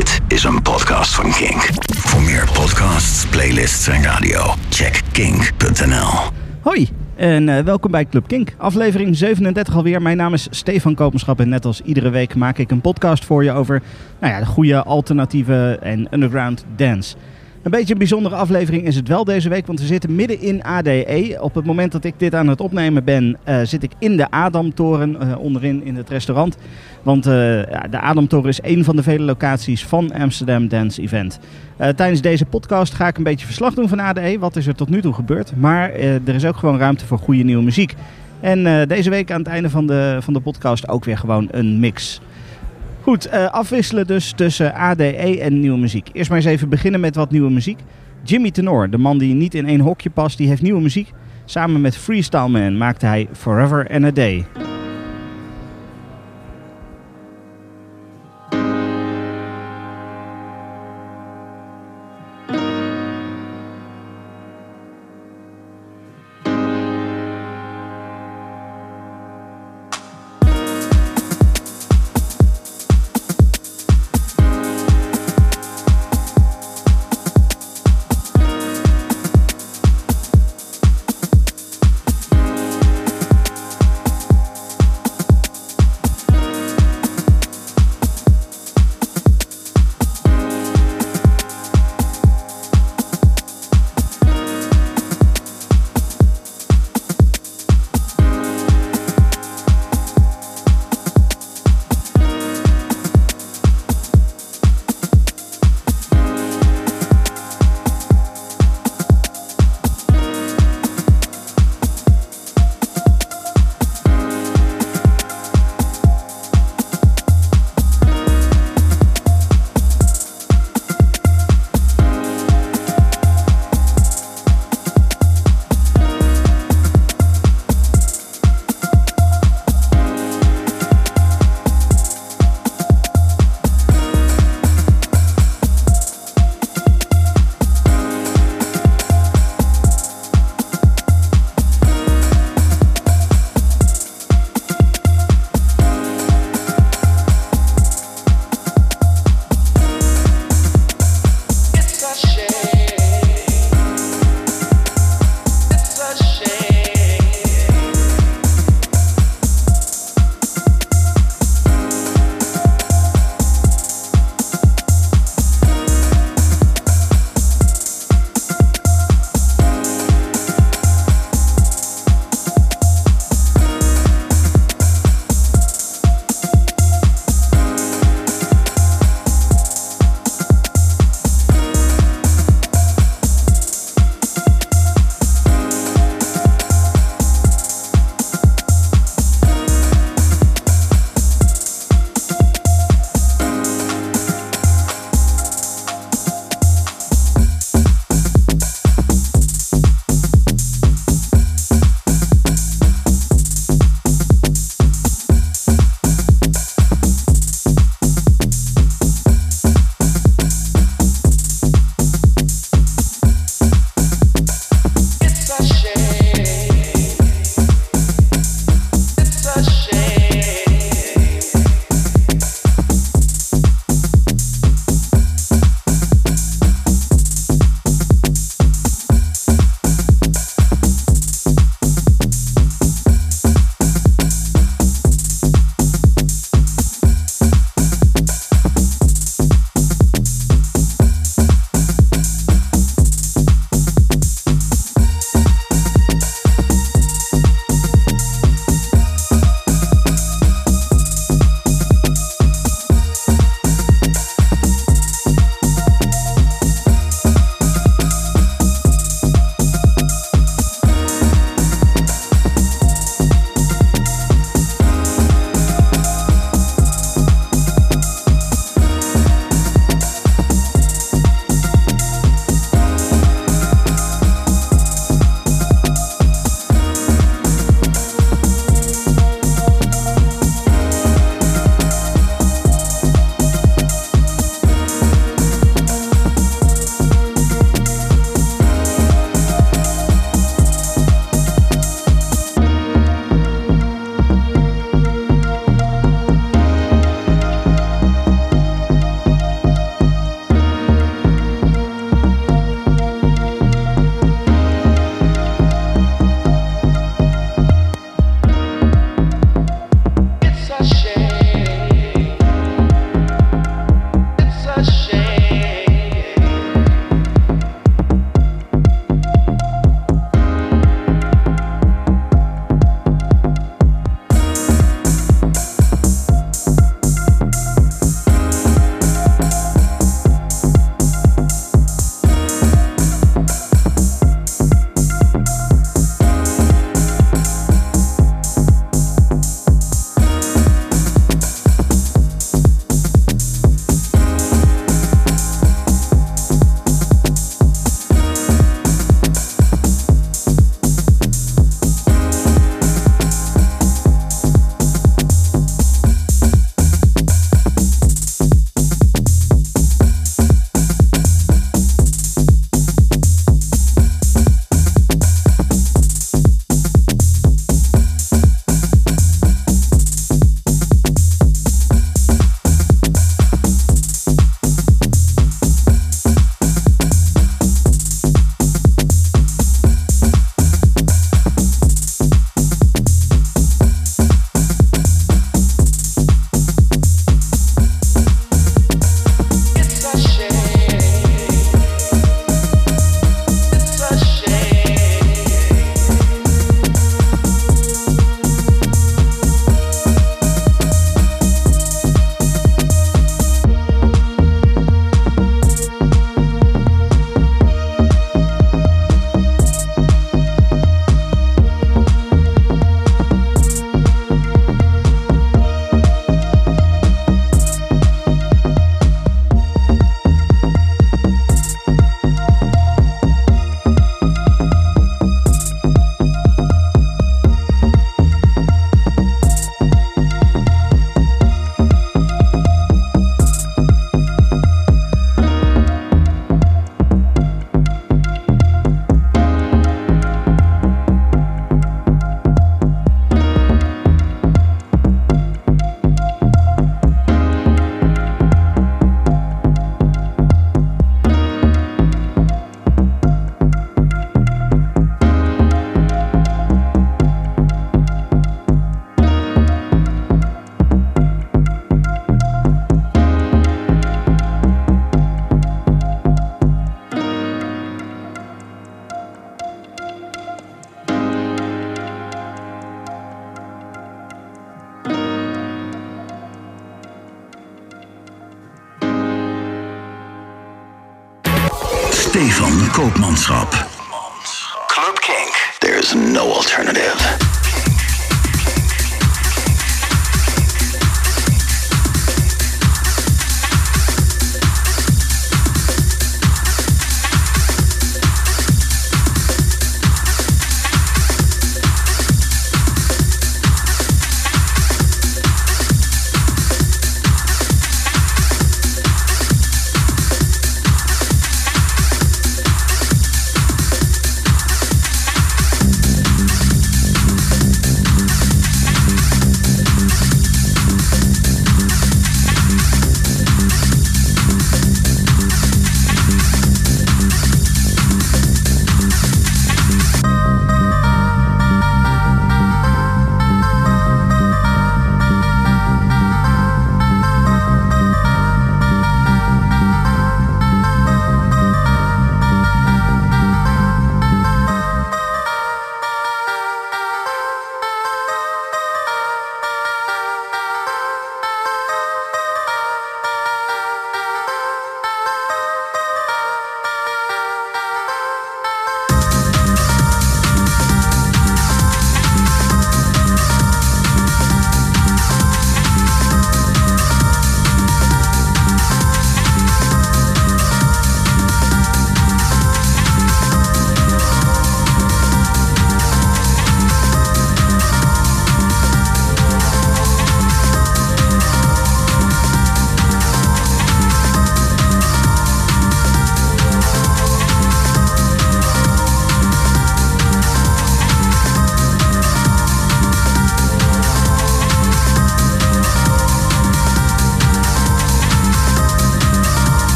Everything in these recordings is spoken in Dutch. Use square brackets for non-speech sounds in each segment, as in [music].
Dit is een podcast van Kink. Voor meer podcasts, playlists en radio, check kink.nl. Hoi en uh, welkom bij Club Kink. Aflevering 37 alweer. Mijn naam is Stefan Kopenschap en net als iedere week maak ik een podcast voor je over nou ja, de goede alternatieve en underground dance. Een beetje een bijzondere aflevering is het wel deze week, want we zitten midden in ADE. Op het moment dat ik dit aan het opnemen ben, uh, zit ik in de Adamtoren, uh, onderin in het restaurant. Want ja, de Adamtoren is een van de vele locaties van Amsterdam Dance Event. tijdens deze podcast ga ik een beetje verslag doen van ADE. Wat is er tot nu toe gebeurd? Maar er is ook gewoon ruimte voor goede nieuwe muziek. En deze week aan het einde van de, van de podcast ook weer gewoon een mix. Goed, uh, afwisselen dus tussen ADE en nieuwe muziek. Eerst maar eens even beginnen met wat nieuwe muziek. Jimmy Tenor, de man die niet in één hokje past, die heeft nieuwe muziek. Samen met Freestyle Man maakte hij Forever and a Day.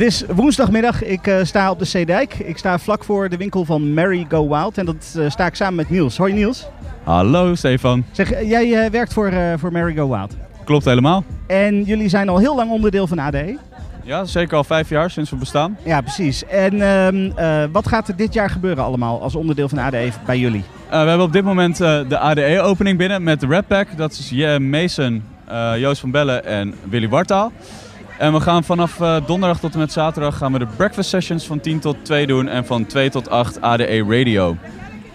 Het is woensdagmiddag. Ik uh, sta op de Zeedijk. Ik sta vlak voor de winkel van Mary Go Wild. En dat uh, sta ik samen met Niels. Hoi Niels. Hallo Stefan. Zeg, jij uh, werkt voor, voor Mary Go Wild. Klopt helemaal. En jullie zijn al heel lang onderdeel van ADE. Ja, zeker al vijf jaar sinds we bestaan. Ja, precies. En uh, wat gaat er dit jaar gebeuren allemaal als onderdeel van ADE bij jullie? We hebben op dit moment de ADE-opening binnen met de Red Pack. Dat is. Mason, Joost van Bellen en Willy Wartaal. En we gaan vanaf donderdag tot en met zaterdag gaan we de breakfast sessions van 10 tot 2 doen en van 2 tot 8 ADE Radio.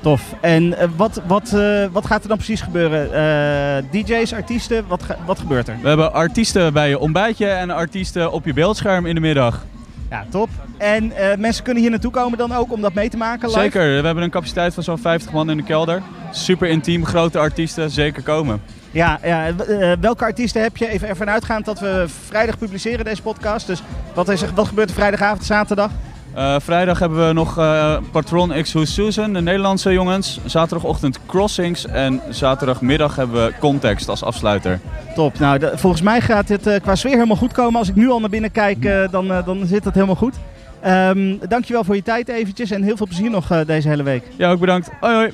Tof. En uh, wat, wat, uh, wat gaat er dan precies gebeuren? Uh, DJ's, artiesten, wat, wat gebeurt er? We hebben artiesten bij je ontbijtje en artiesten op je beeldscherm in de middag. Ja, top. En mensen kunnen hier naartoe komen dan ook om dat mee te maken? Live? Zeker. We hebben een capaciteit van zo'n 50 man in de kelder. Super intiem, grote artiesten, zeker komen. Ja, ja welke artiesten heb je? Even ervan uitgaand dat we vrijdag publiceren deze podcast. Dus wat, is, wat gebeurt er vrijdagavond, zaterdag? Uh, vrijdag hebben we nog uh, Patron X Who's Susan, de Nederlandse jongens. Zaterdagochtend Crossings en zaterdagmiddag hebben we Context als afsluiter. Top. Nou, de, volgens mij gaat dit uh, qua sfeer helemaal goed komen. Als ik nu al naar binnen kijk, dan, dan zit dat helemaal goed. Um, dankjewel voor je tijd eventjes en heel veel plezier nog deze hele week. Ja, ook bedankt. Hoi hoi.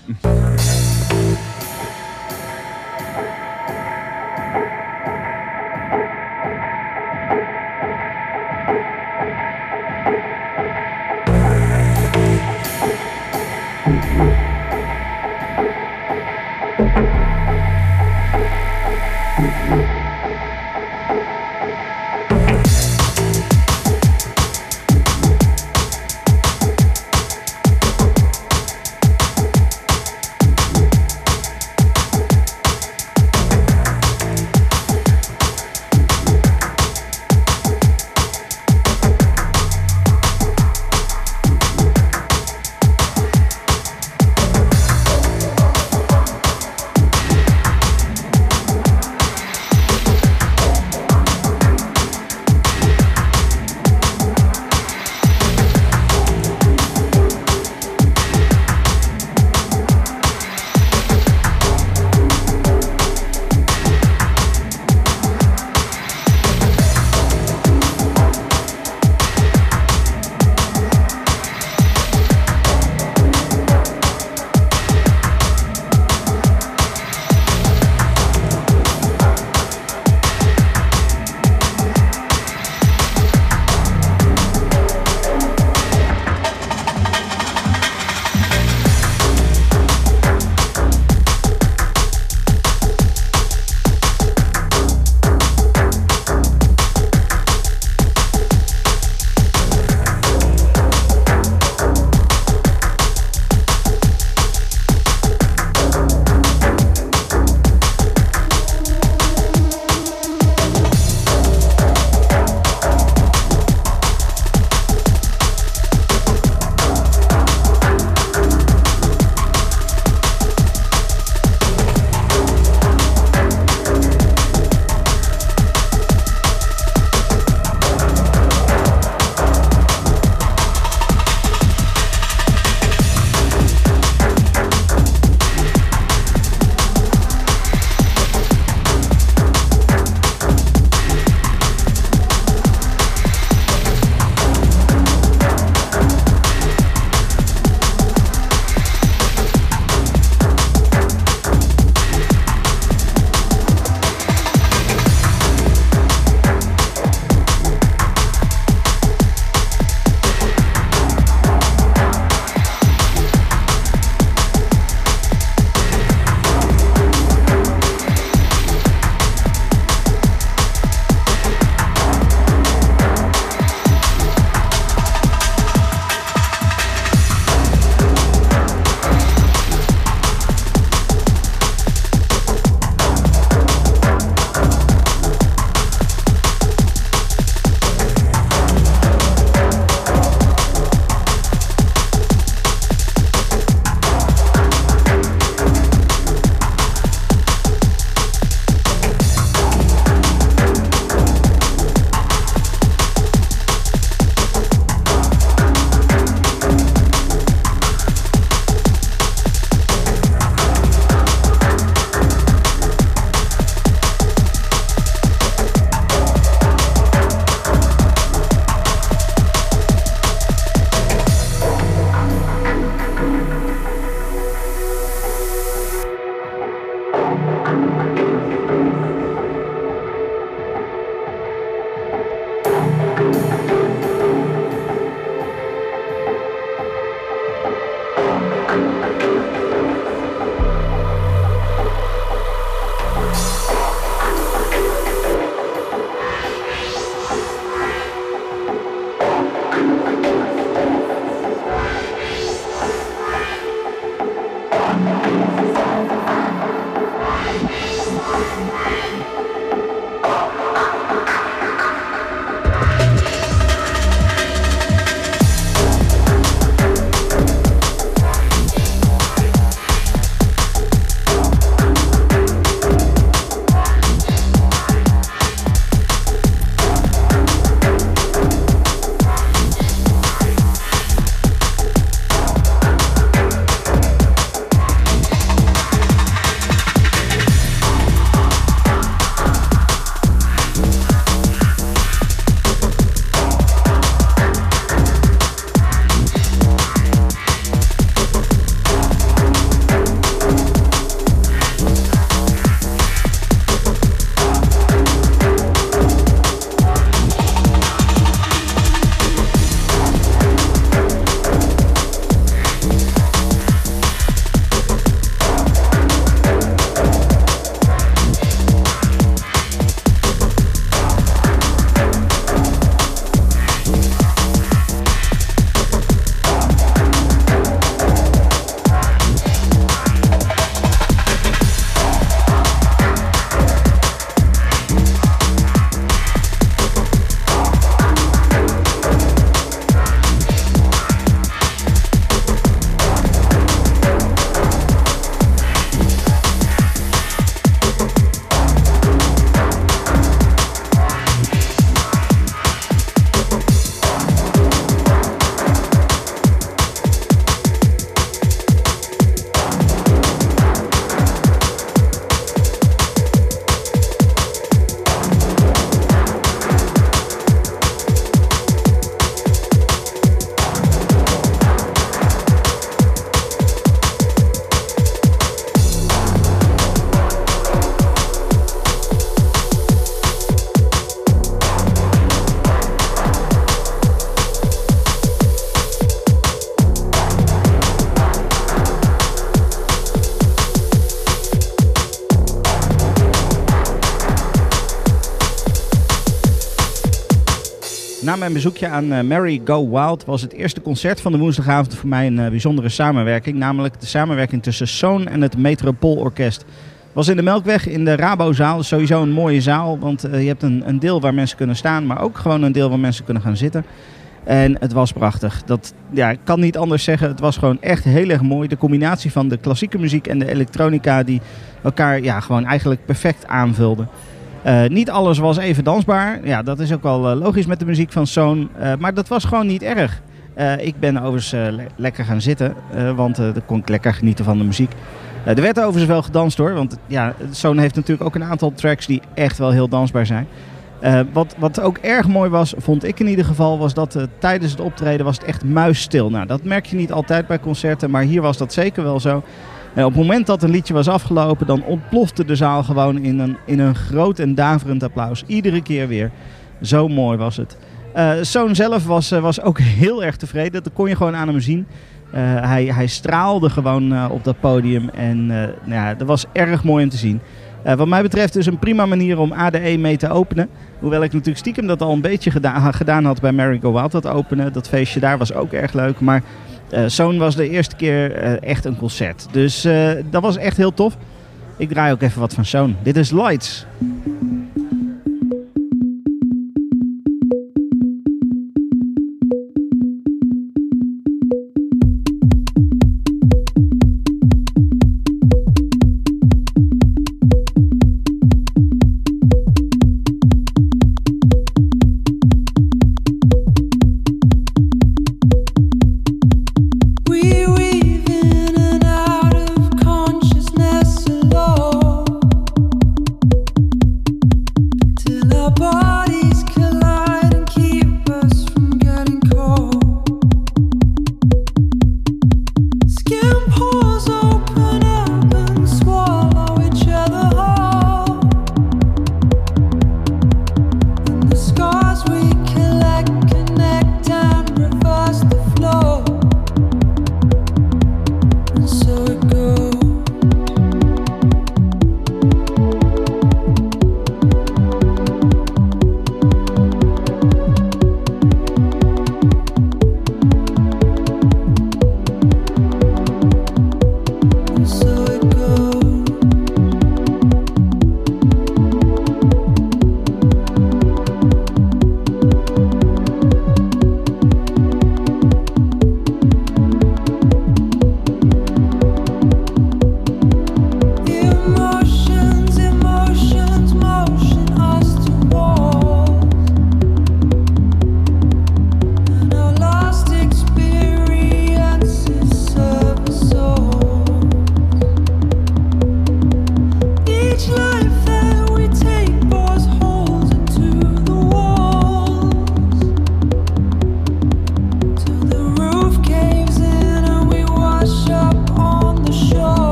Mijn bezoekje aan uh, Mary Go Wild was het eerste concert van de woensdagavond voor mij een uh, bijzondere samenwerking. Namelijk de samenwerking tussen Soon en het Metropoolorkest. Was in de Melkweg in de Rabozaal. Sowieso een mooie zaal, want uh, je hebt een, een, deel waar mensen kunnen staan, maar ook gewoon een deel waar mensen kunnen gaan zitten. En het was prachtig. Dat, ja, ik kan niet anders zeggen. Het was gewoon echt heel erg mooi. De combinatie van de klassieke muziek en de elektronica die elkaar ja, gewoon eigenlijk perfect aanvulden. Uh, niet alles was even dansbaar. Ja, dat is ook wel uh, logisch met de muziek van Zoon. Uh, maar dat was gewoon niet erg. ik ben overigens le lekker gaan zitten, want dan kon ik lekker genieten van de muziek. er werd overigens wel gedanst hoor, want ja, Zoon heeft natuurlijk ook een aantal tracks die echt wel heel dansbaar zijn. wat, wat ook erg mooi was, vond ik in ieder geval, was dat tijdens het optreden was het echt muisstil. Nou, dat merk je niet altijd bij concerten, maar hier was dat zeker wel zo. En op het moment dat een liedje was afgelopen, dan ontplofte de zaal gewoon in een, in een groot en daverend applaus. Iedere keer weer. Zo mooi was het. Zoon zelf was, uh, was ook [laughs] heel erg tevreden. Dat kon je gewoon aan hem zien. Hij, hij straalde gewoon op dat podium. En nou ja, dat was erg mooi om te zien. wat mij betreft dus een prima manier om ADE mee te openen. Hoewel ik natuurlijk stiekem dat al een beetje gedaan, gedaan had bij Mary Go Wild. Dat openen, dat feestje daar was ook erg leuk. Maar uh, Zoon was de eerste keer uh, echt een concert. Dus uh, dat was echt heel tof. Ik draai ook even wat van Zoon. Dit is Lights.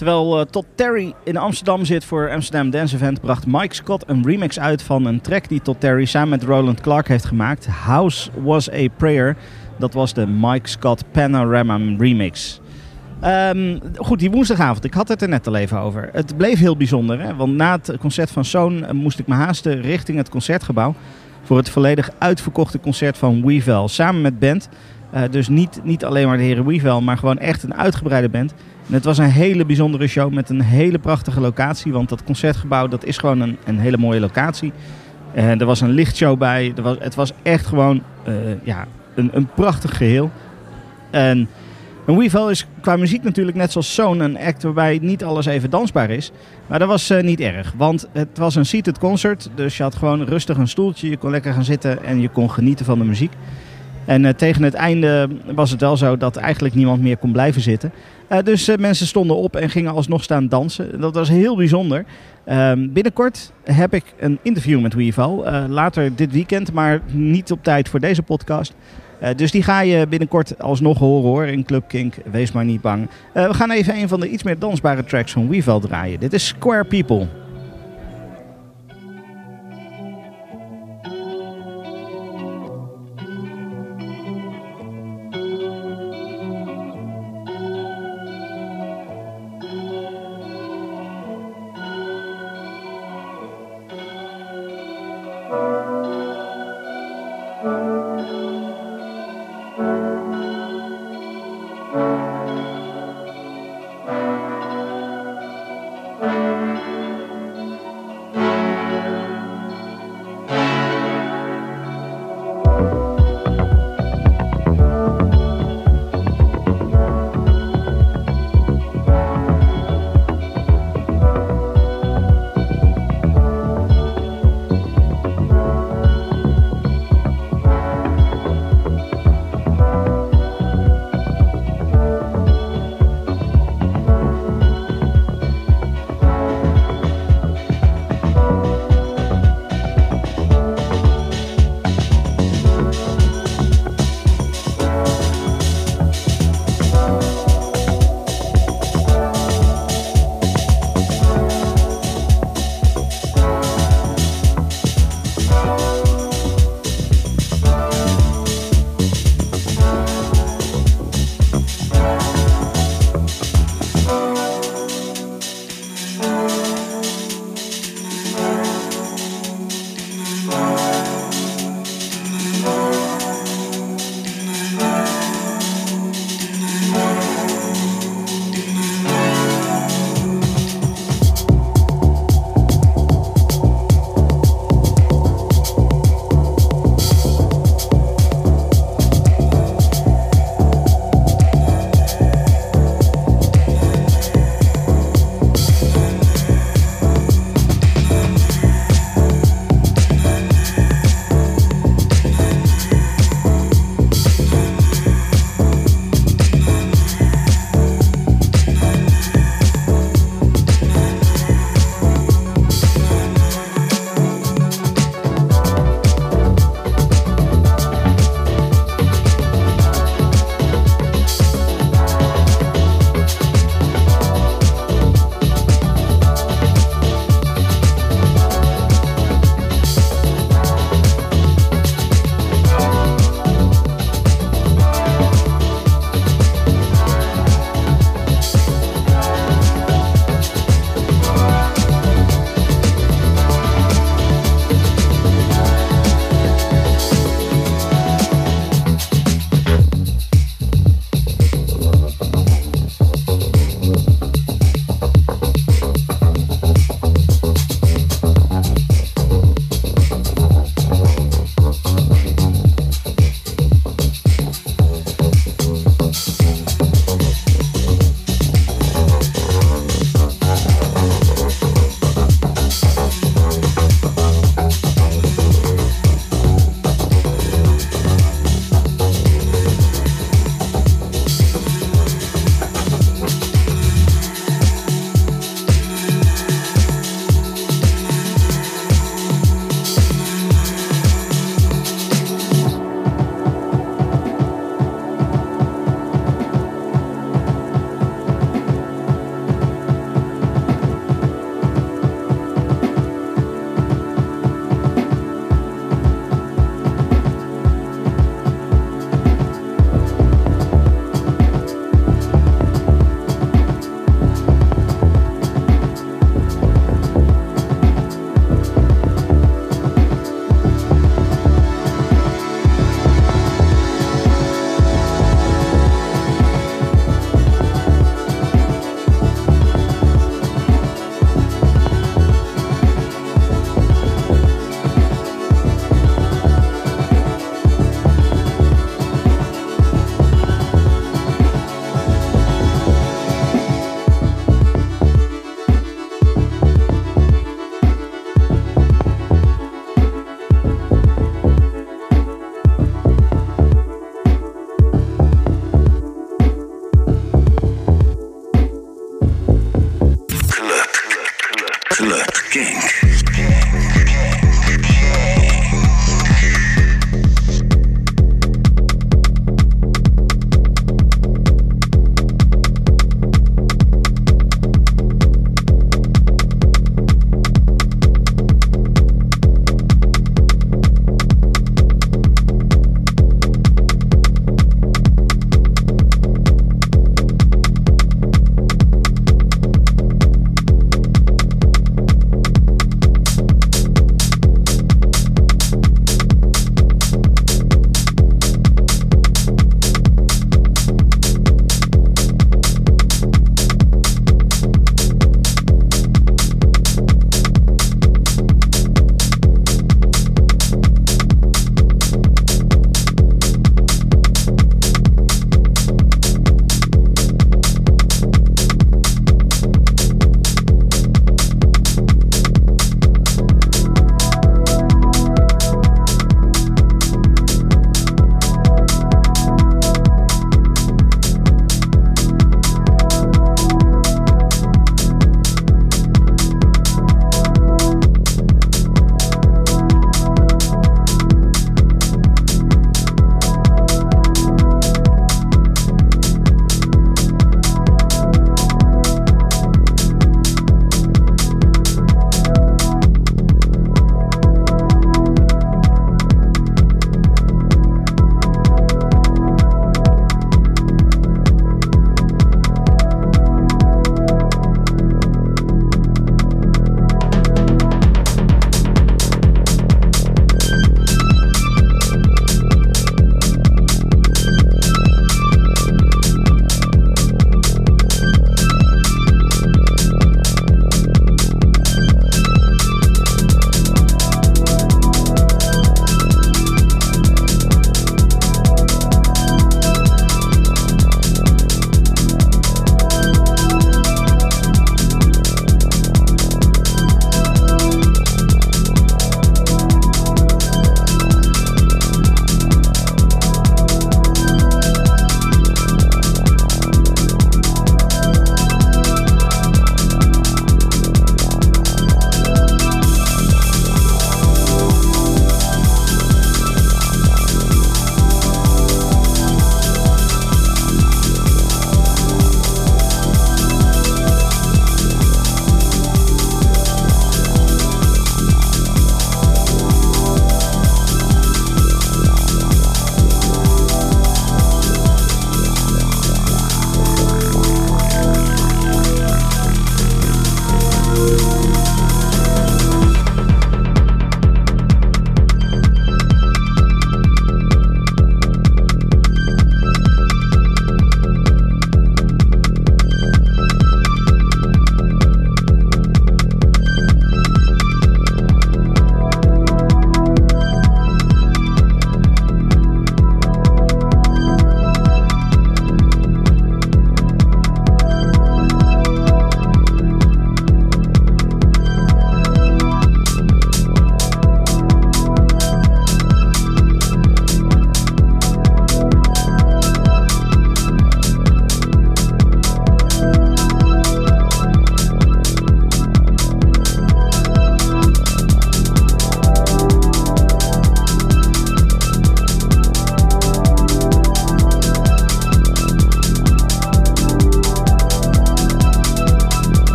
Terwijl eh, Todd Terry in Amsterdam zit voor Amsterdam Dance Event, bracht Mike Scott een remix uit van een track die Todd Terry samen met Roland Clark heeft gemaakt. House Was a Prayer. Dat was de Mike Scott Panorama remix. Ehm, goed, die woensdagavond, ik had het er net al even over. Het bleef heel bijzonder, hè? want na het concert van Zoon eh, moest ik me haasten richting het concertgebouw voor het volledig uitverkochte concert van Weavel. Samen met band. Eh, dus niet, niet alleen maar de heren Weavel, maar gewoon echt een uitgebreide band. Het was een hele bijzondere show met een hele prachtige locatie. Want dat concertgebouw dat is gewoon een, een hele mooie locatie. En er was een lichtshow bij. Er was, het was echt gewoon eh, ja, een, een prachtig geheel. En een is qua muziek natuurlijk net zoals Zoon een act waarbij niet alles even dansbaar is. Maar dat was eh, niet erg, want het was een seated concert. Dus je had gewoon rustig een stoeltje, je kon lekker gaan zitten en je kon genieten van de muziek. En eh, tegen het einde was het wel zo dat eigenlijk niemand meer kon blijven zitten. Eh, dus eh, mensen stonden op en gingen alsnog staan dansen. Dat was heel bijzonder. Ehm, binnenkort heb ik een interview met Weeval. later dit weekend, maar niet op tijd voor deze podcast. Dus die ga je binnenkort alsnog horen hoor in Club Kink. Wees maar niet bang. We gaan even een van de iets meer dansbare tracks van Weeval draaien. Dit is Square People.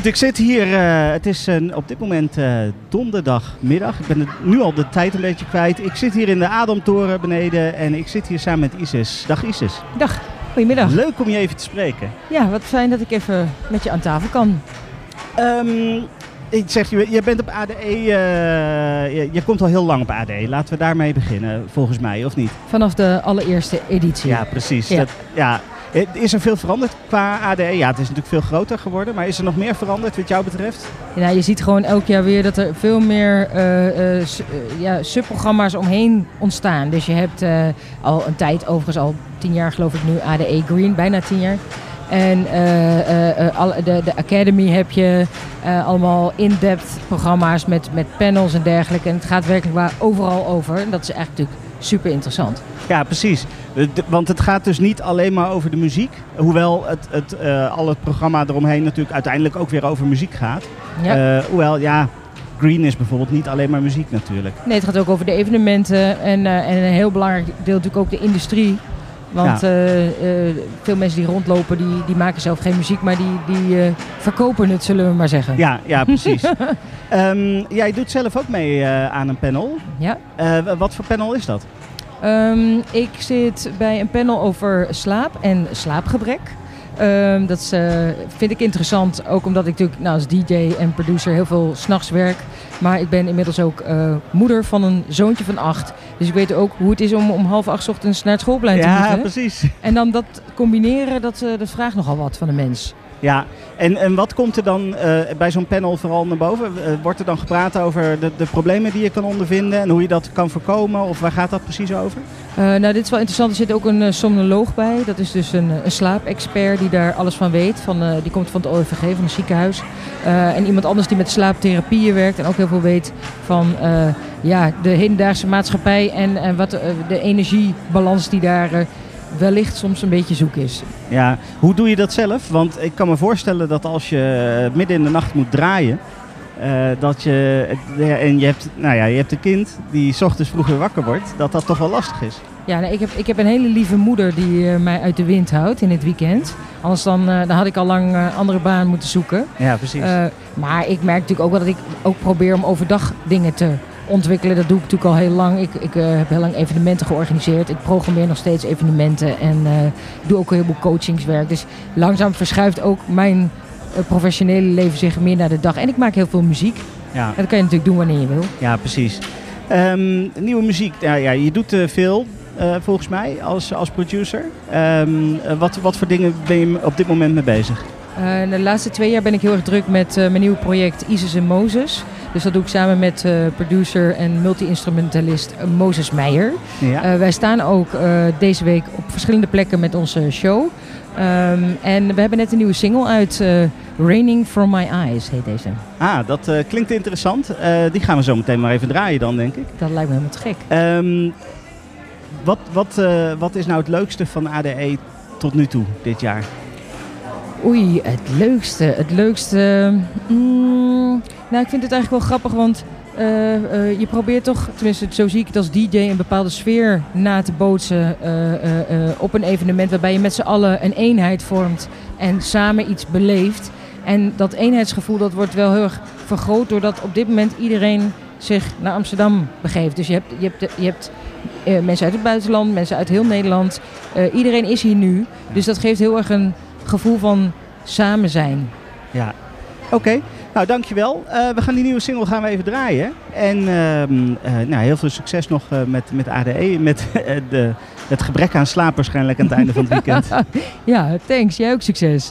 Goed, ik zit hier. eh, het is op dit moment eh, donderdagmiddag. Ik ben nu al de tijd een beetje kwijt. Ik zit hier in de Adamtoren beneden en ik zit hier samen met Isis. Dag Isis. Dag, goedemiddag. Leuk om je even te spreken. Ja, wat fijn dat ik even met je aan tafel kan. Ehm, ik zeg je, je bent op ADE. eh, je, je komt al heel lang op ADE. Laten we daarmee beginnen, volgens mij, of niet? Vanaf de allereerste editie. Ja, precies. Ja. Dat, ja. Eh, Is er veel veranderd qua ADE? Ja, het is natuurlijk veel groter geworden. Maar is er nog meer veranderd wat jou betreft? Ja, je ziet gewoon elk jaar weer dat er veel meer eh, eh, ja, subprogramma's omheen ontstaan. Dus je hebt al een tijd, overigens al tien jaar geloof ik nu, ADE Green, bijna tien jaar. En de, de Academy heb je allemaal in-depth programma's met, met panels en dergelijke. En het gaat werkelijk waar overal over. En dat is eigenlijk natuurlijk super interessant. Ja, precies. Want het gaat dus niet alleen maar over de muziek. Hoewel het, het, eh, al het programma eromheen natuurlijk uiteindelijk ook weer over muziek gaat. Ja. Eh, hoewel, ja, Green is bijvoorbeeld niet alleen maar muziek natuurlijk. Nee, het gaat ook over de evenementen en, eh, en een heel belangrijk deel natuurlijk ook de industrie. Want Ja. eh, eh, veel mensen die rondlopen, die, die maken zelf geen muziek, maar die, die eh, verkopen het, zullen we maar zeggen. Ja, ja [laughs] precies. Ehm, jij doet zelf ook mee aan een panel. Ja. Wat voor panel is dat? Ehm, ik zit bij een panel over slaap en slaapgebrek. Ehm, dat is, eh, vind ik interessant, ook omdat ik natuurlijk nou, als DJ en producer heel veel s'nachts werk. Maar ik ben inmiddels ook eh, moeder van een zoontje van acht. Dus ik weet ook hoe het is om om half acht 's ochtends naar het schoolplein te Ja, moeten. precies. En dan dat combineren, dat, eh, dat vraagt nogal wat van de mens. Ja, en, en wat komt er dan eh, bij zo'n panel vooral naar boven? Eh, wordt er dan gepraat over de, de problemen die je kan ondervinden en hoe je dat kan voorkomen? Of waar gaat dat precies over? Eh, nou, dit is wel interessant. Er zit ook een somnoloog bij. Dat is dus een, een slaapexpert die daar alles van weet. Van, die komt van het OVG, van het ziekenhuis. En iemand anders die met slaaptherapieën werkt en ook heel veel weet van ja, de hedendaagse maatschappij en, en wat de energiebalans die daar wellicht soms een beetje zoek is. Ja, hoe doe je dat zelf? Want ik kan me voorstellen dat als je eh, midden in de nacht moet draaien, eh, dat je, ja, en je hebt, nou ja, je hebt een kind die 's ochtends vroeg weer wakker wordt, dat dat toch wel lastig is. Ja, ik, heb, ik heb een hele lieve moeder die eh, mij uit de wind houdt in het weekend. Anders dan, eh, dan had ik al lang een andere baan moeten zoeken. Ja, precies. Eh, maar ik merk natuurlijk ook wel dat ik ook probeer om overdag dingen te ontwikkelen. Dat doe ik natuurlijk al heel lang. Ik, ik eh, heb heel lang evenementen georganiseerd. Ik programmeer nog steeds evenementen en eh, doe ook een heleboel coachingswerk. Dus langzaam verschuift ook mijn eh, professionele leven zich meer naar de dag. En ik maak heel veel muziek. ja. En dat kan je natuurlijk doen wanneer je wil. Ja, precies. Ehm, nieuwe muziek. Ja, ja, je doet veel, volgens mij, als, als producer. Ehm, eh, wat, wat voor dingen ben je op dit moment mee bezig? Eh, de laatste twee jaar ben ik heel erg druk met eh, mijn nieuwe project Isis en Moses. Dus dat doe ik samen met eh, producer en multi-instrumentalist Moses Meijer. Ja. Wij staan ook deze week op verschillende plekken met onze show. Ehm, en we hebben net een nieuwe single uit. Raining From My Eyes heet deze. ah, dat klinkt interessant. Die gaan we zo meteen maar even draaien dan, denk ik. Dat lijkt me helemaal te gek. Ehm, wat, wat, wat is nou het leukste van ADE tot nu toe dit jaar? Oei, het leukste. Het leukste. mm, nou, ik vind het eigenlijk wel grappig, want eh, eh, je probeert toch, tenminste zo zie ik het als DJ, een bepaalde sfeer na te bootsen eh, op een evenement waarbij je met z'n allen een eenheid vormt en samen iets beleeft. En dat eenheidsgevoel dat wordt wel heel erg vergroot doordat op dit moment iedereen zich naar Amsterdam begeeft. Dus je hebt, je hebt, je hebt mensen uit het buitenland, mensen uit heel Nederland. Iedereen is hier nu. Dus dat geeft heel erg een gevoel van samen zijn. Ja. Oké, nou dankjewel. Eh we gaan die nieuwe single gaan we even draaien. En ehm, eh, nou, heel veel succes nog eh, met, met ADE. Met [laughs] de, het gebrek aan slaap waarschijnlijk aan het einde van het weekend. [laughs] Ja, thanks. Jij ook succes.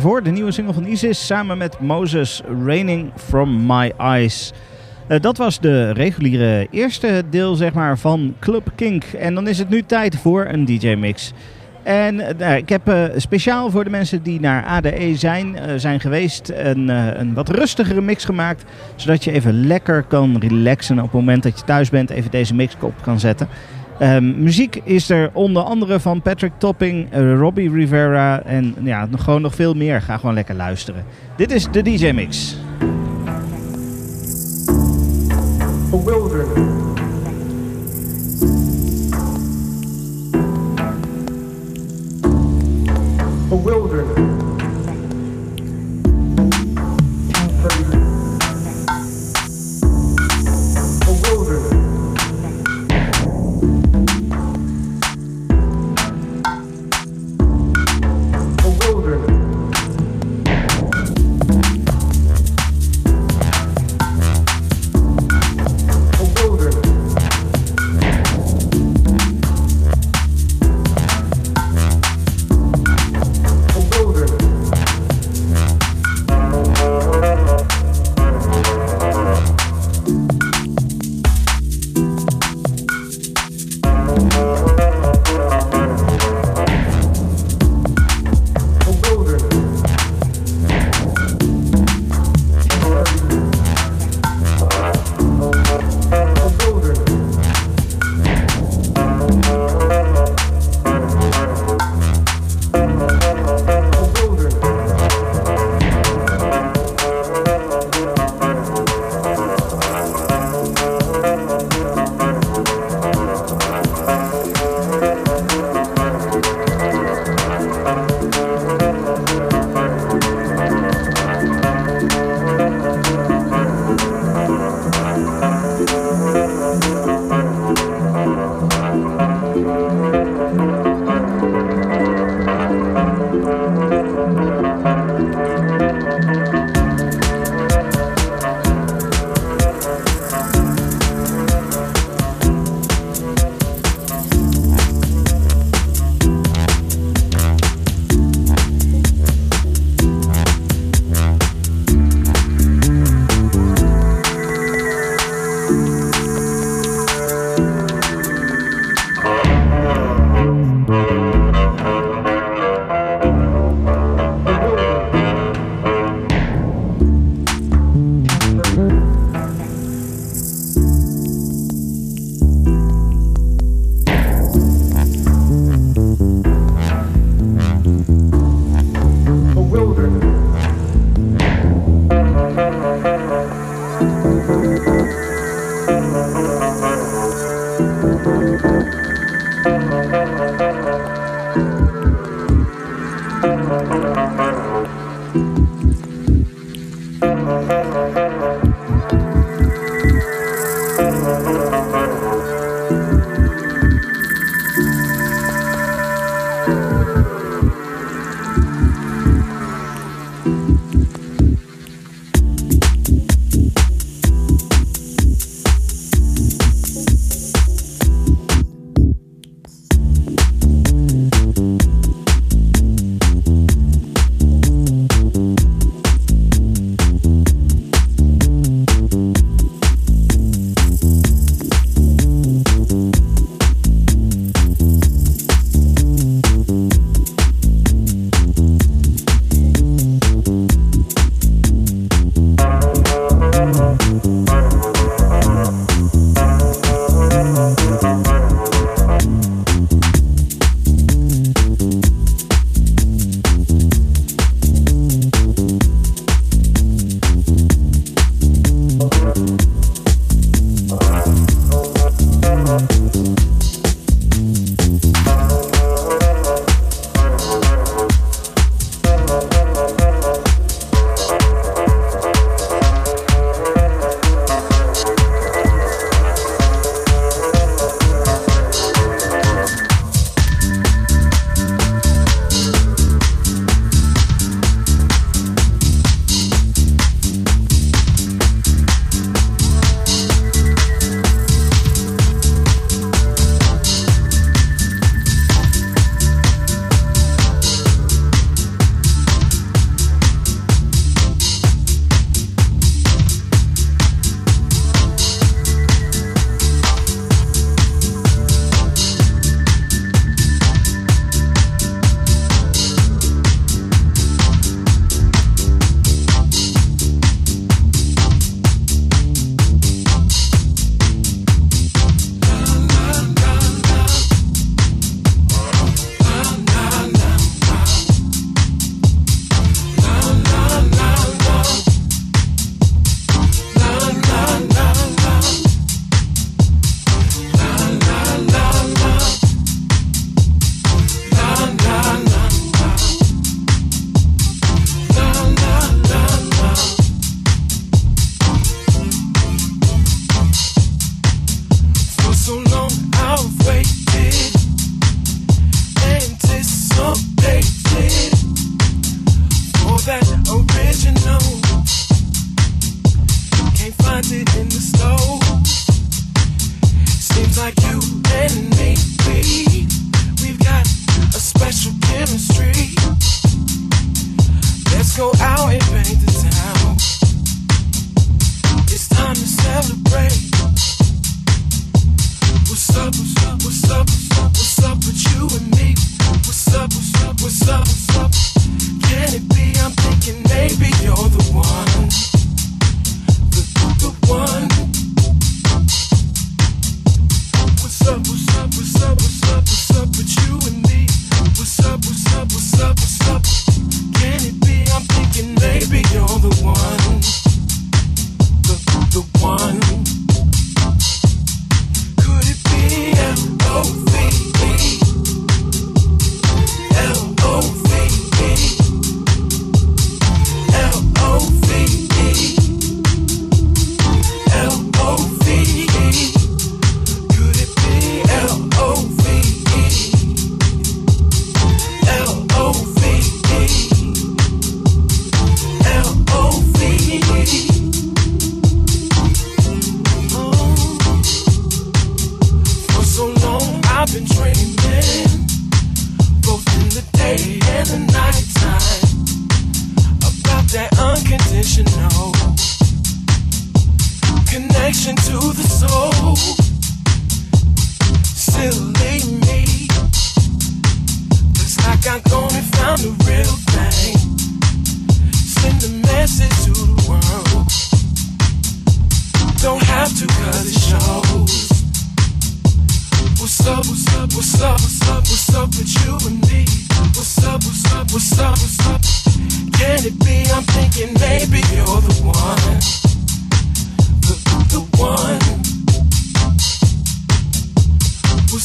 Daarvoor de nieuwe single van Isis samen met Moses, Raining From My Eyes. Eh, dat was de reguliere eerste deel zeg maar, van Club Kink. En dan is het nu tijd voor een DJ-mix. En eh, ik heb eh, speciaal voor de mensen die naar ADE zijn, zijn geweest een, een wat rustigere mix gemaakt. Zodat je even lekker kan relaxen op het moment dat je thuis bent. Even deze mix op kan zetten. Ehm, muziek is er onder andere van Patrick Topping, eh, Robbie Rivera en ja, nog, gewoon nog veel meer. Ga gewoon lekker luisteren. Dit is de DJ Mix. A wilderness.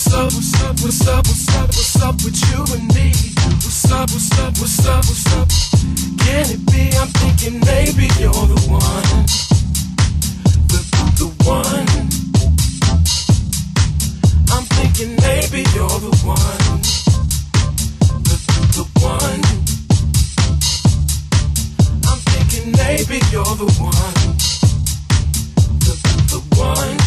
What's up, what's up, what's up, what's up, what's up with you and me? What's up, what's up, what's up, what's up? Can it be? I'm thinking maybe you're the one. The, the one. I'm thinking maybe you're the one. The, the one. I'm thinking maybe you're the one. The, the one.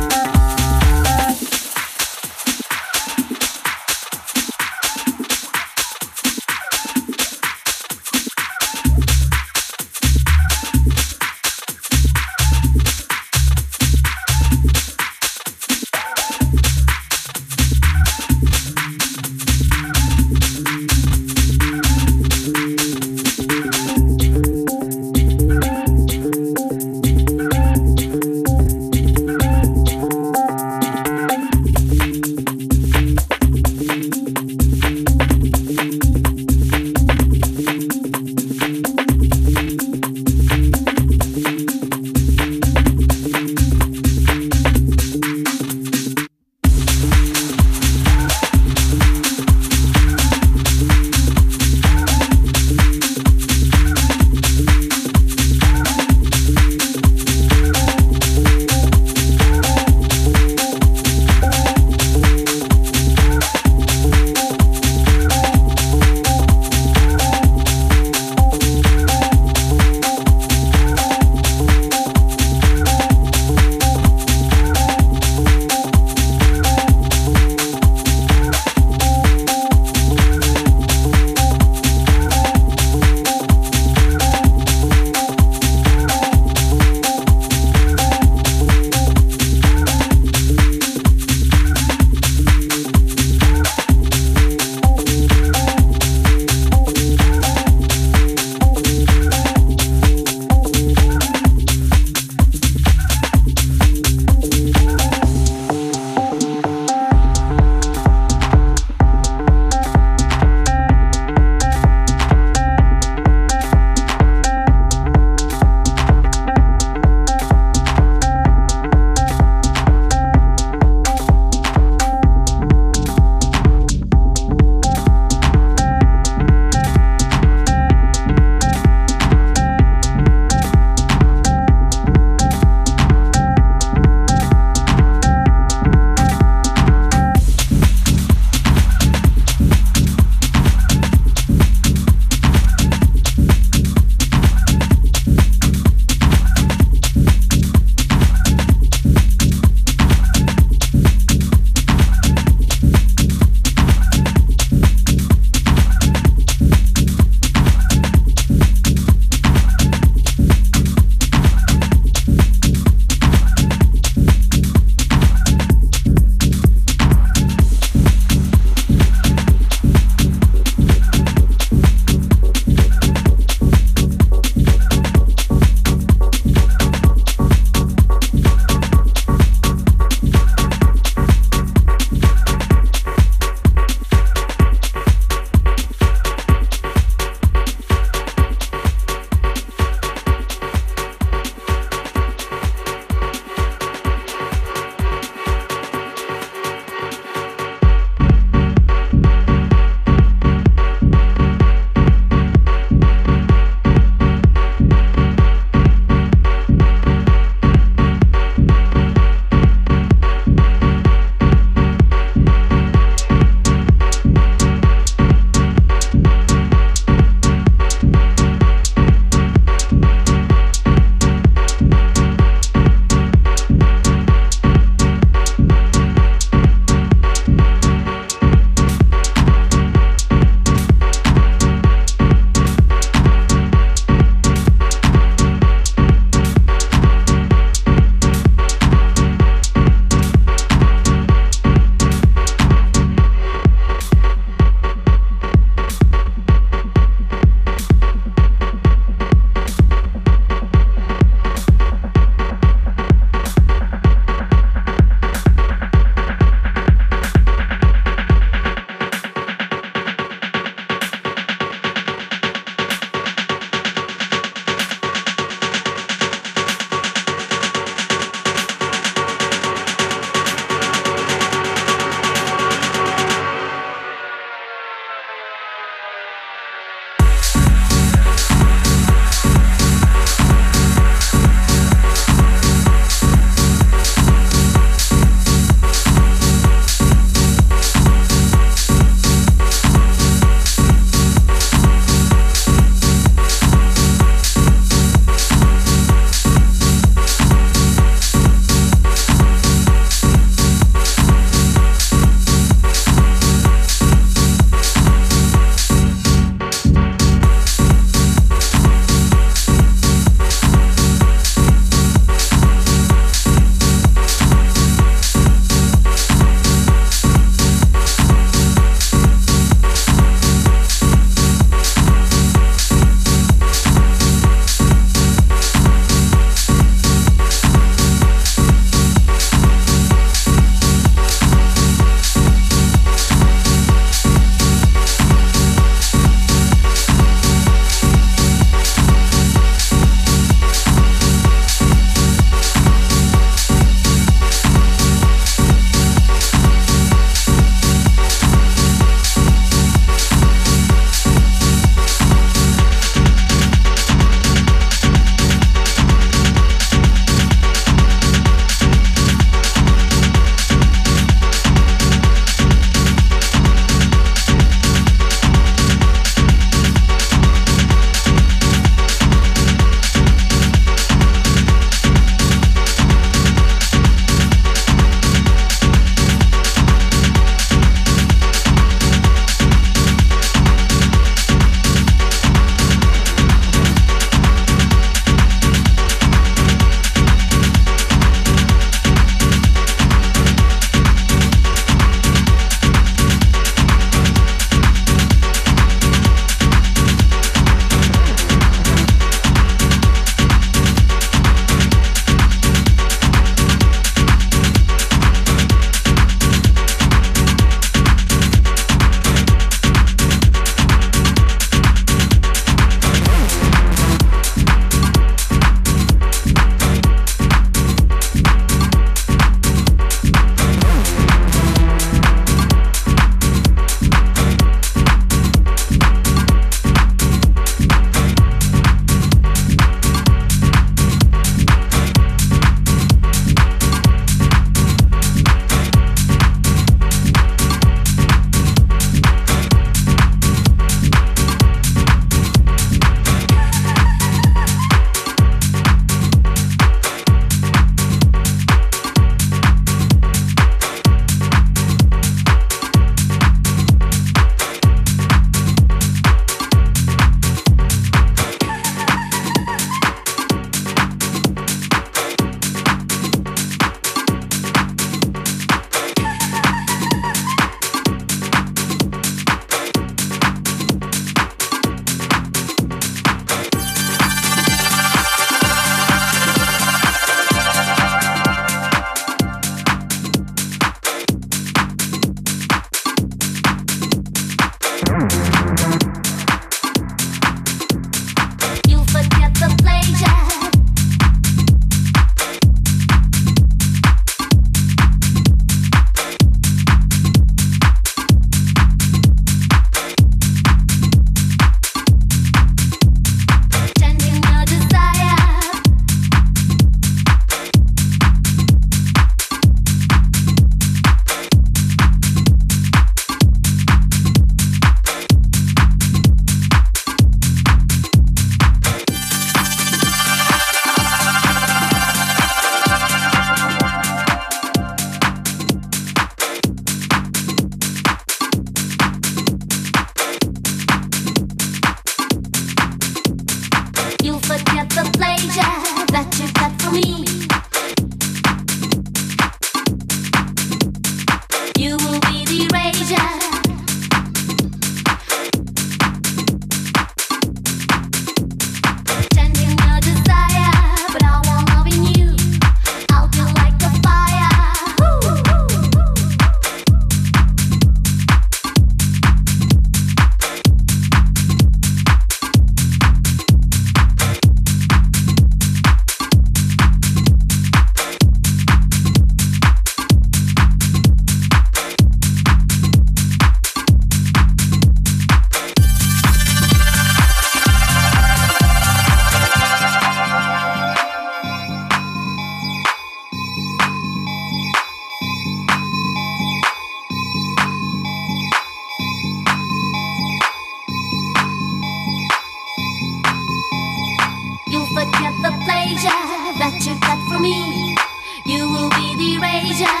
erasure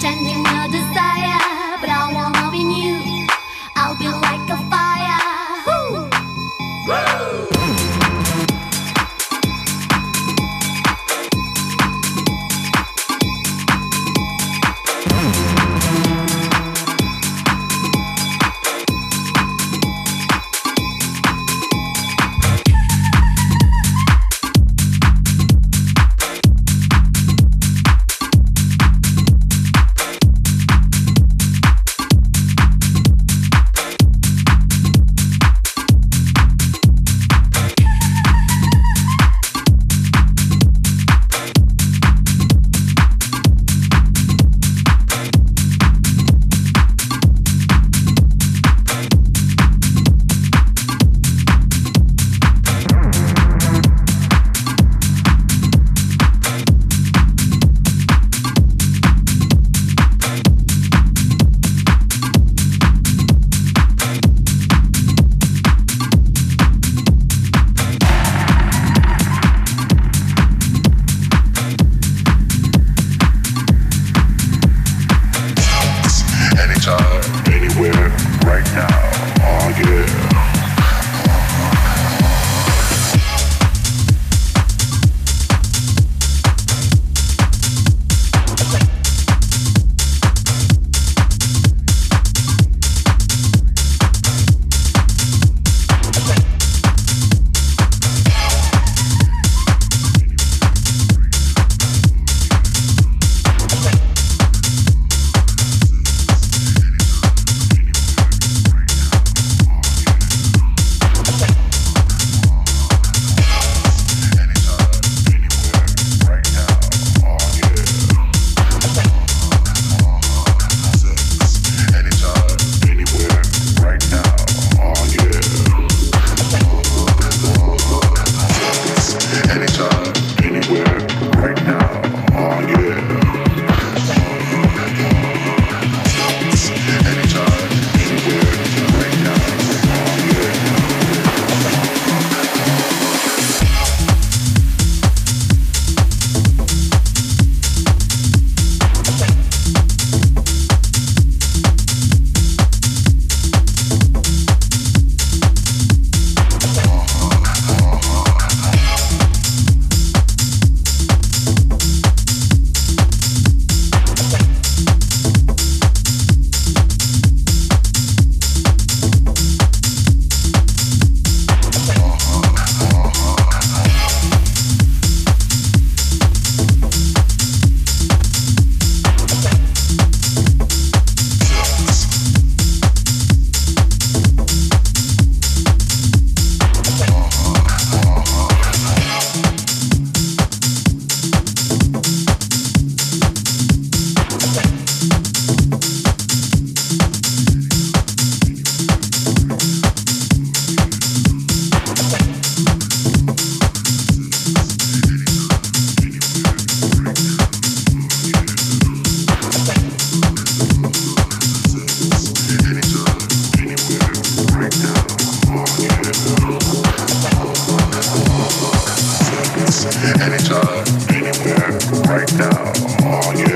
changing your design now. on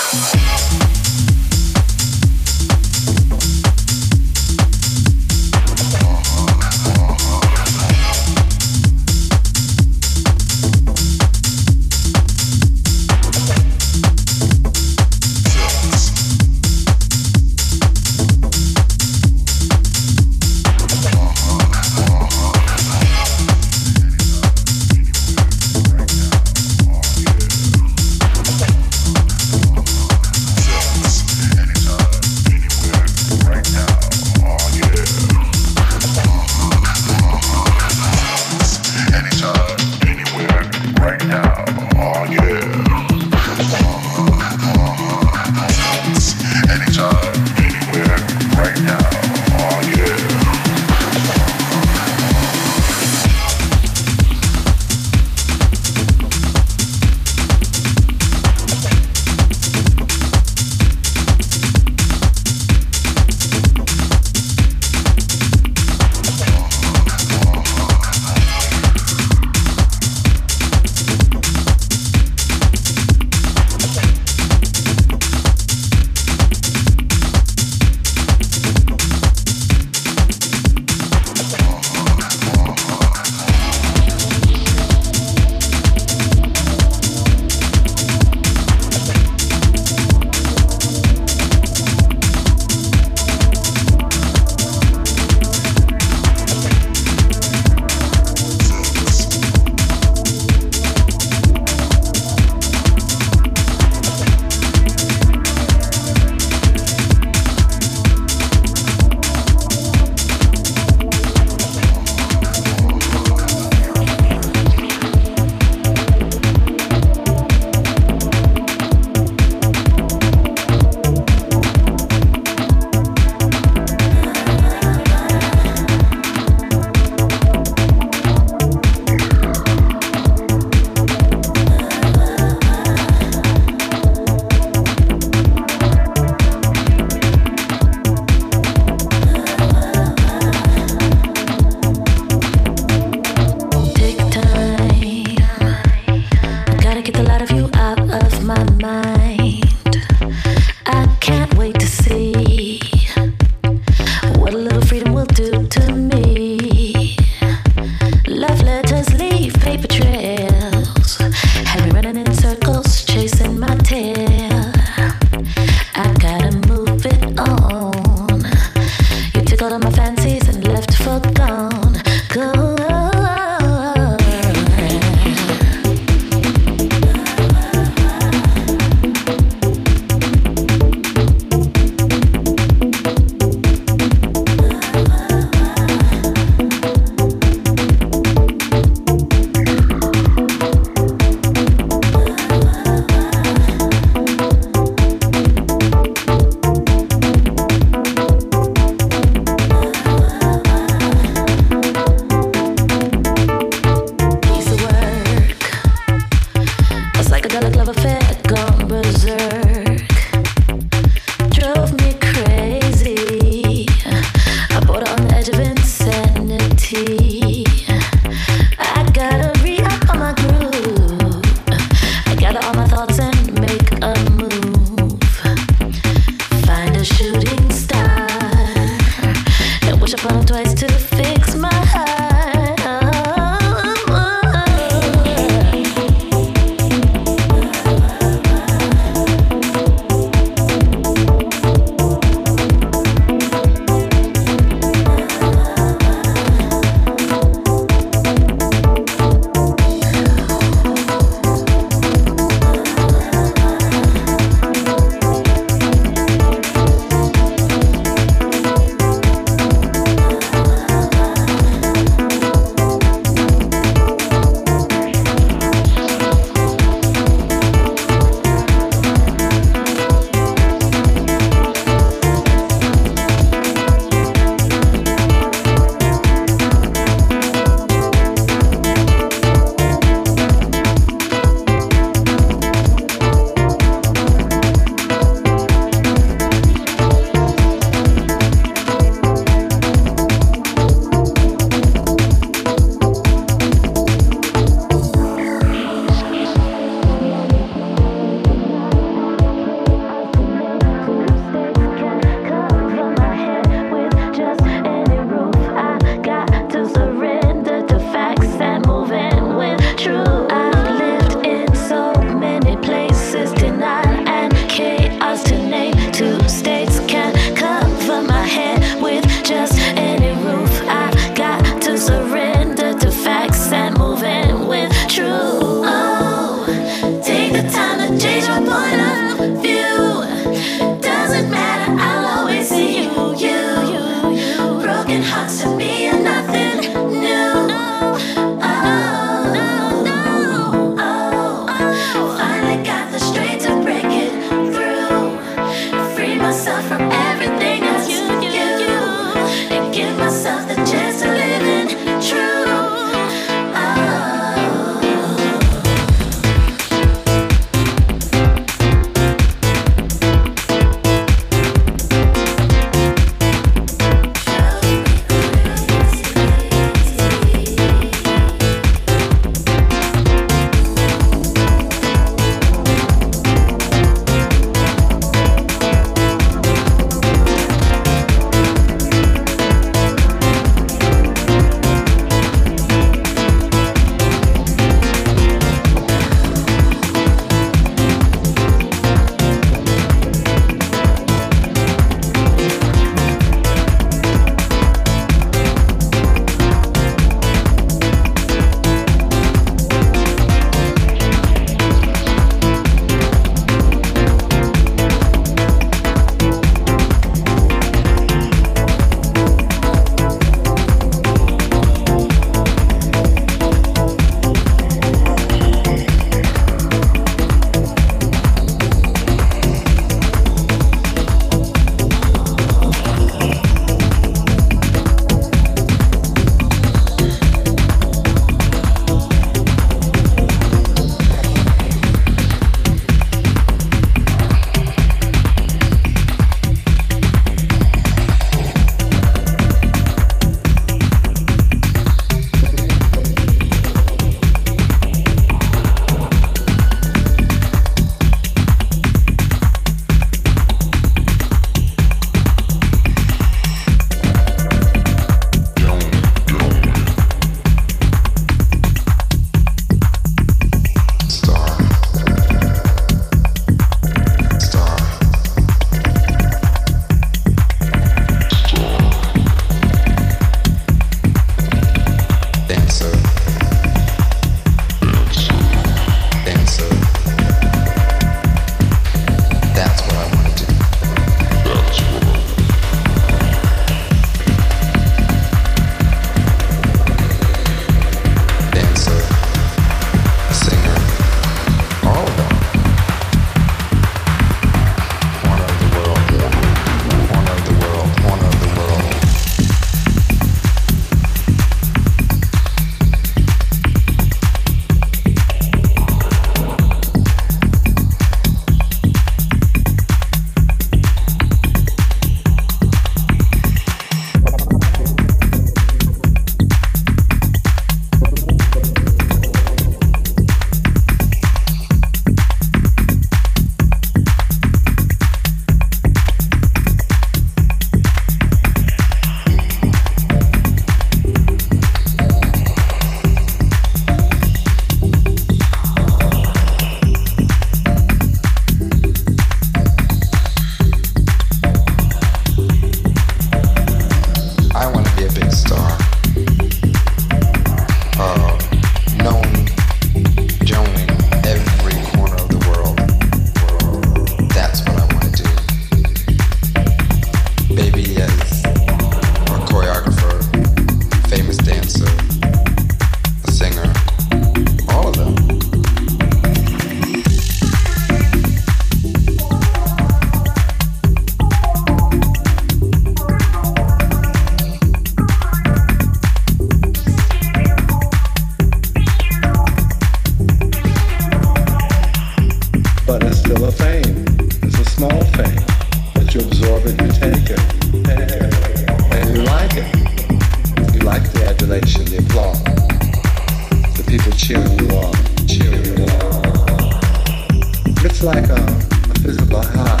like a, a physical high.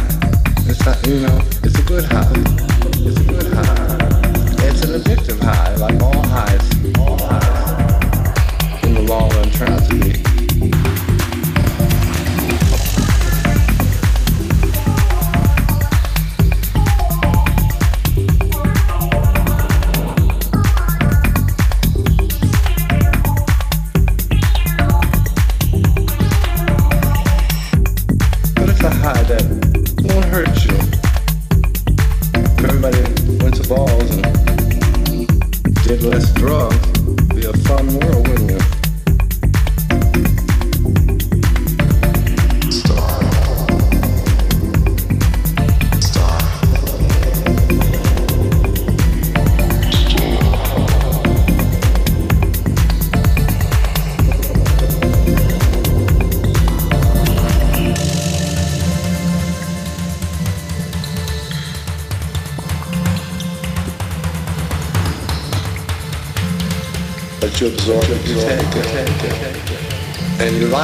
It's not, you know, it's a good high.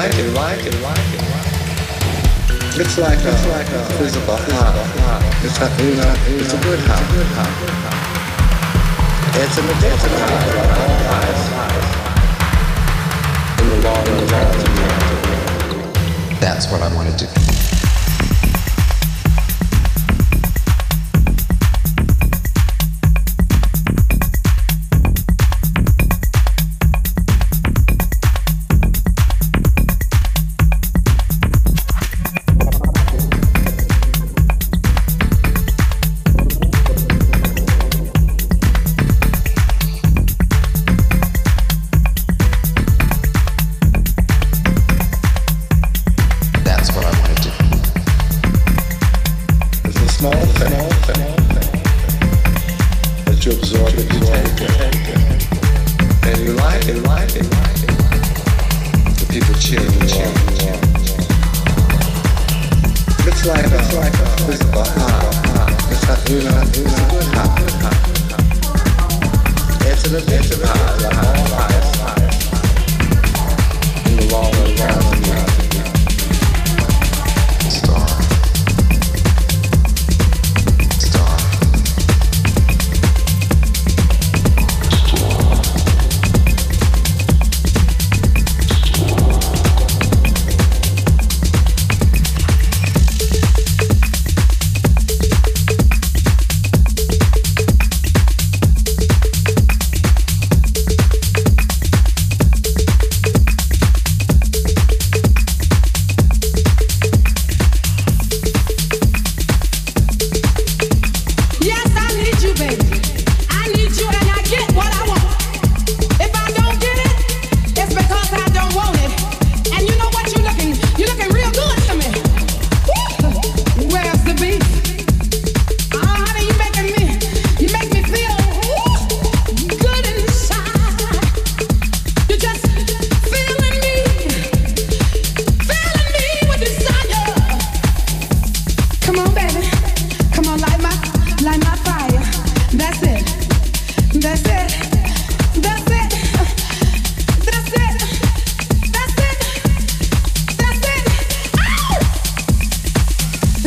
like it, like it, like it. It's like a, it's like a physical high. It's a, you know, it's a good high. It's an addictive high, like all highs. In the long run, that's what I want to do.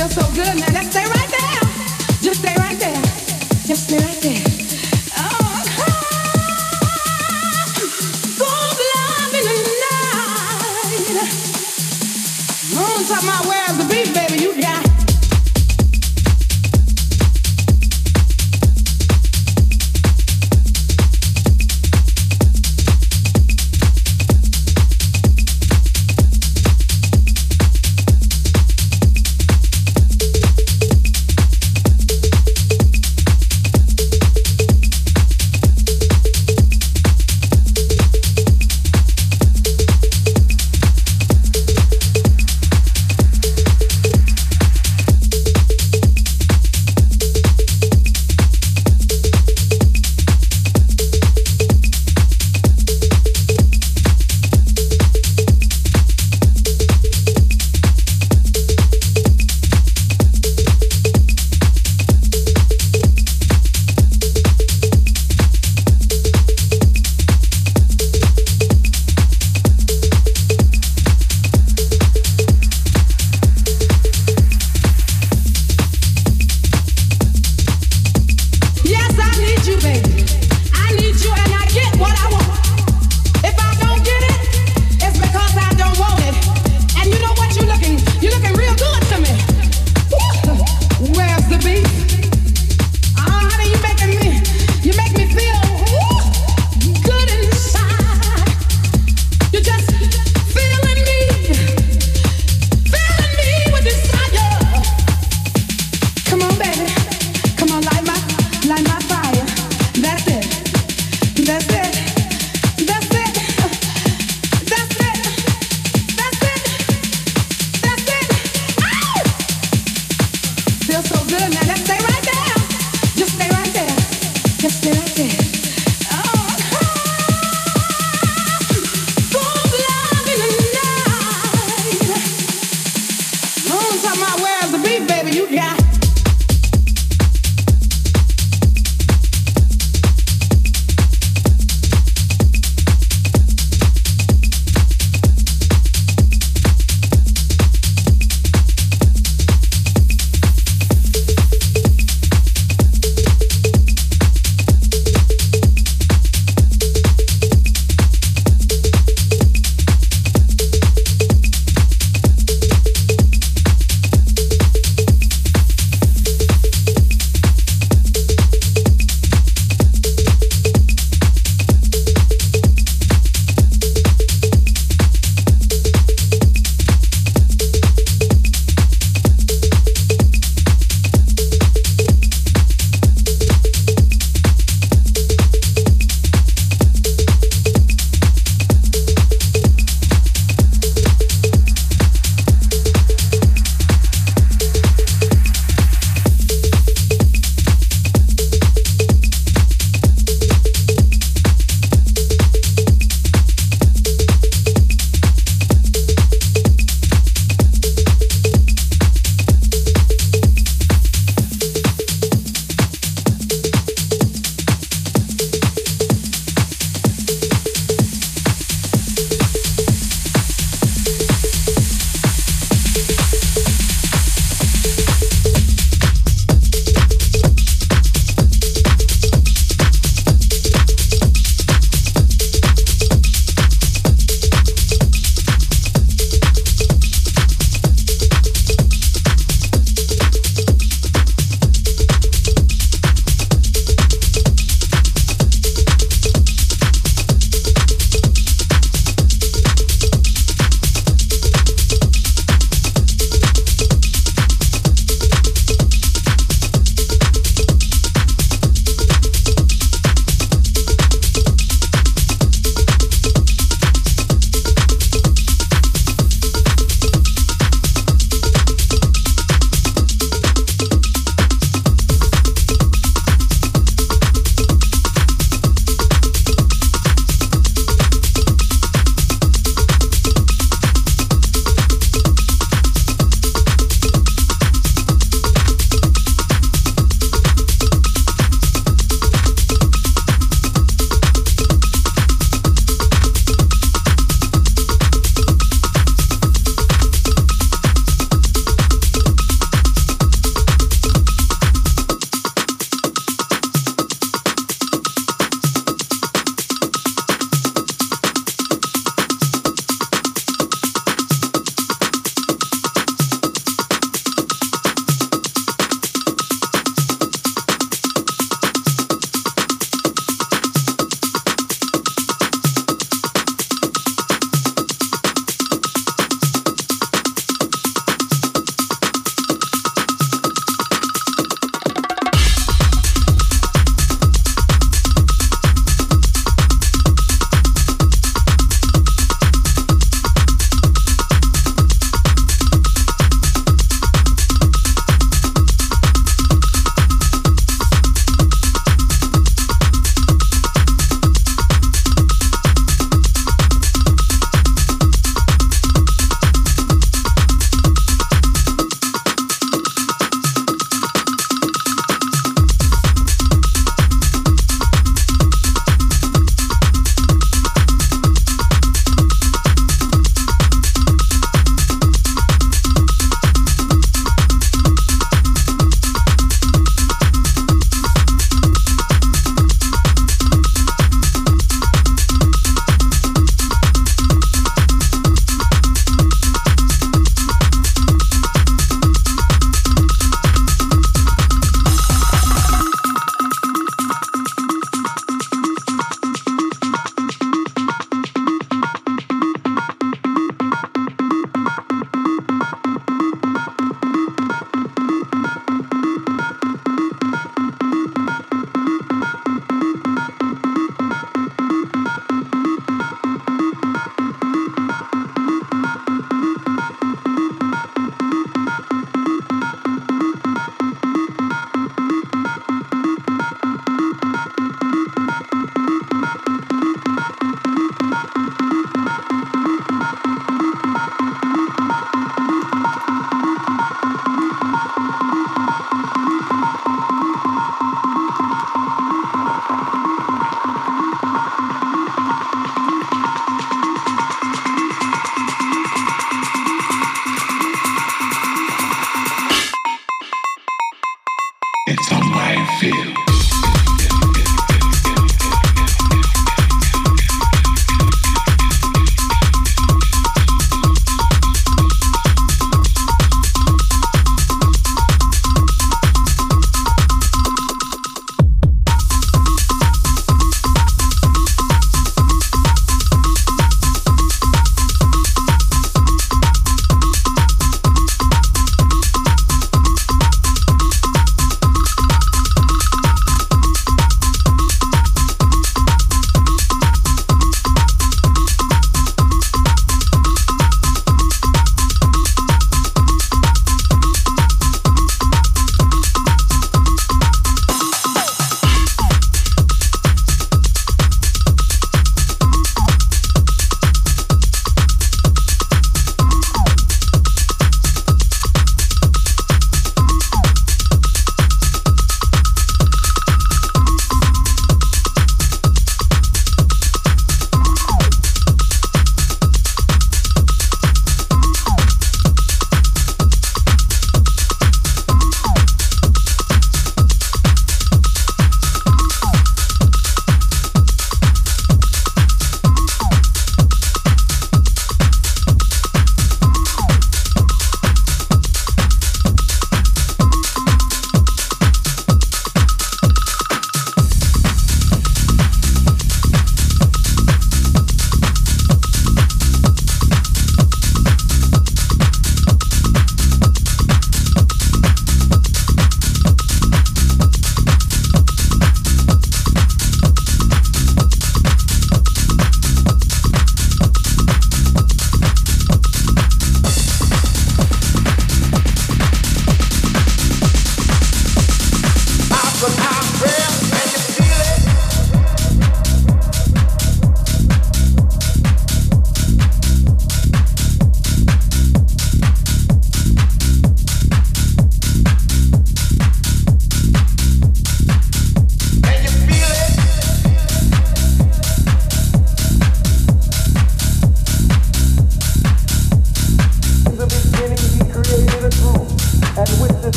feels so good, man. Just stay right there. Just stay right there. Just stay right there.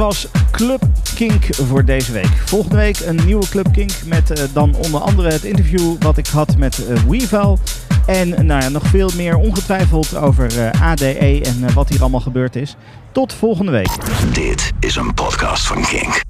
was Club Kink voor deze week. Volgende week een nieuwe Club Kink met eh, dan onder andere het interview wat ik had met uh, En nou ja, nog veel meer ongetwijfeld over eh, ADE en wat hier allemaal gebeurd is. Tot volgende week. Dit is een podcast van Kink.